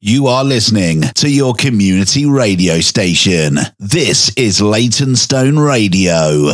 You are listening to your community radio station. This is Leytonstone Radio.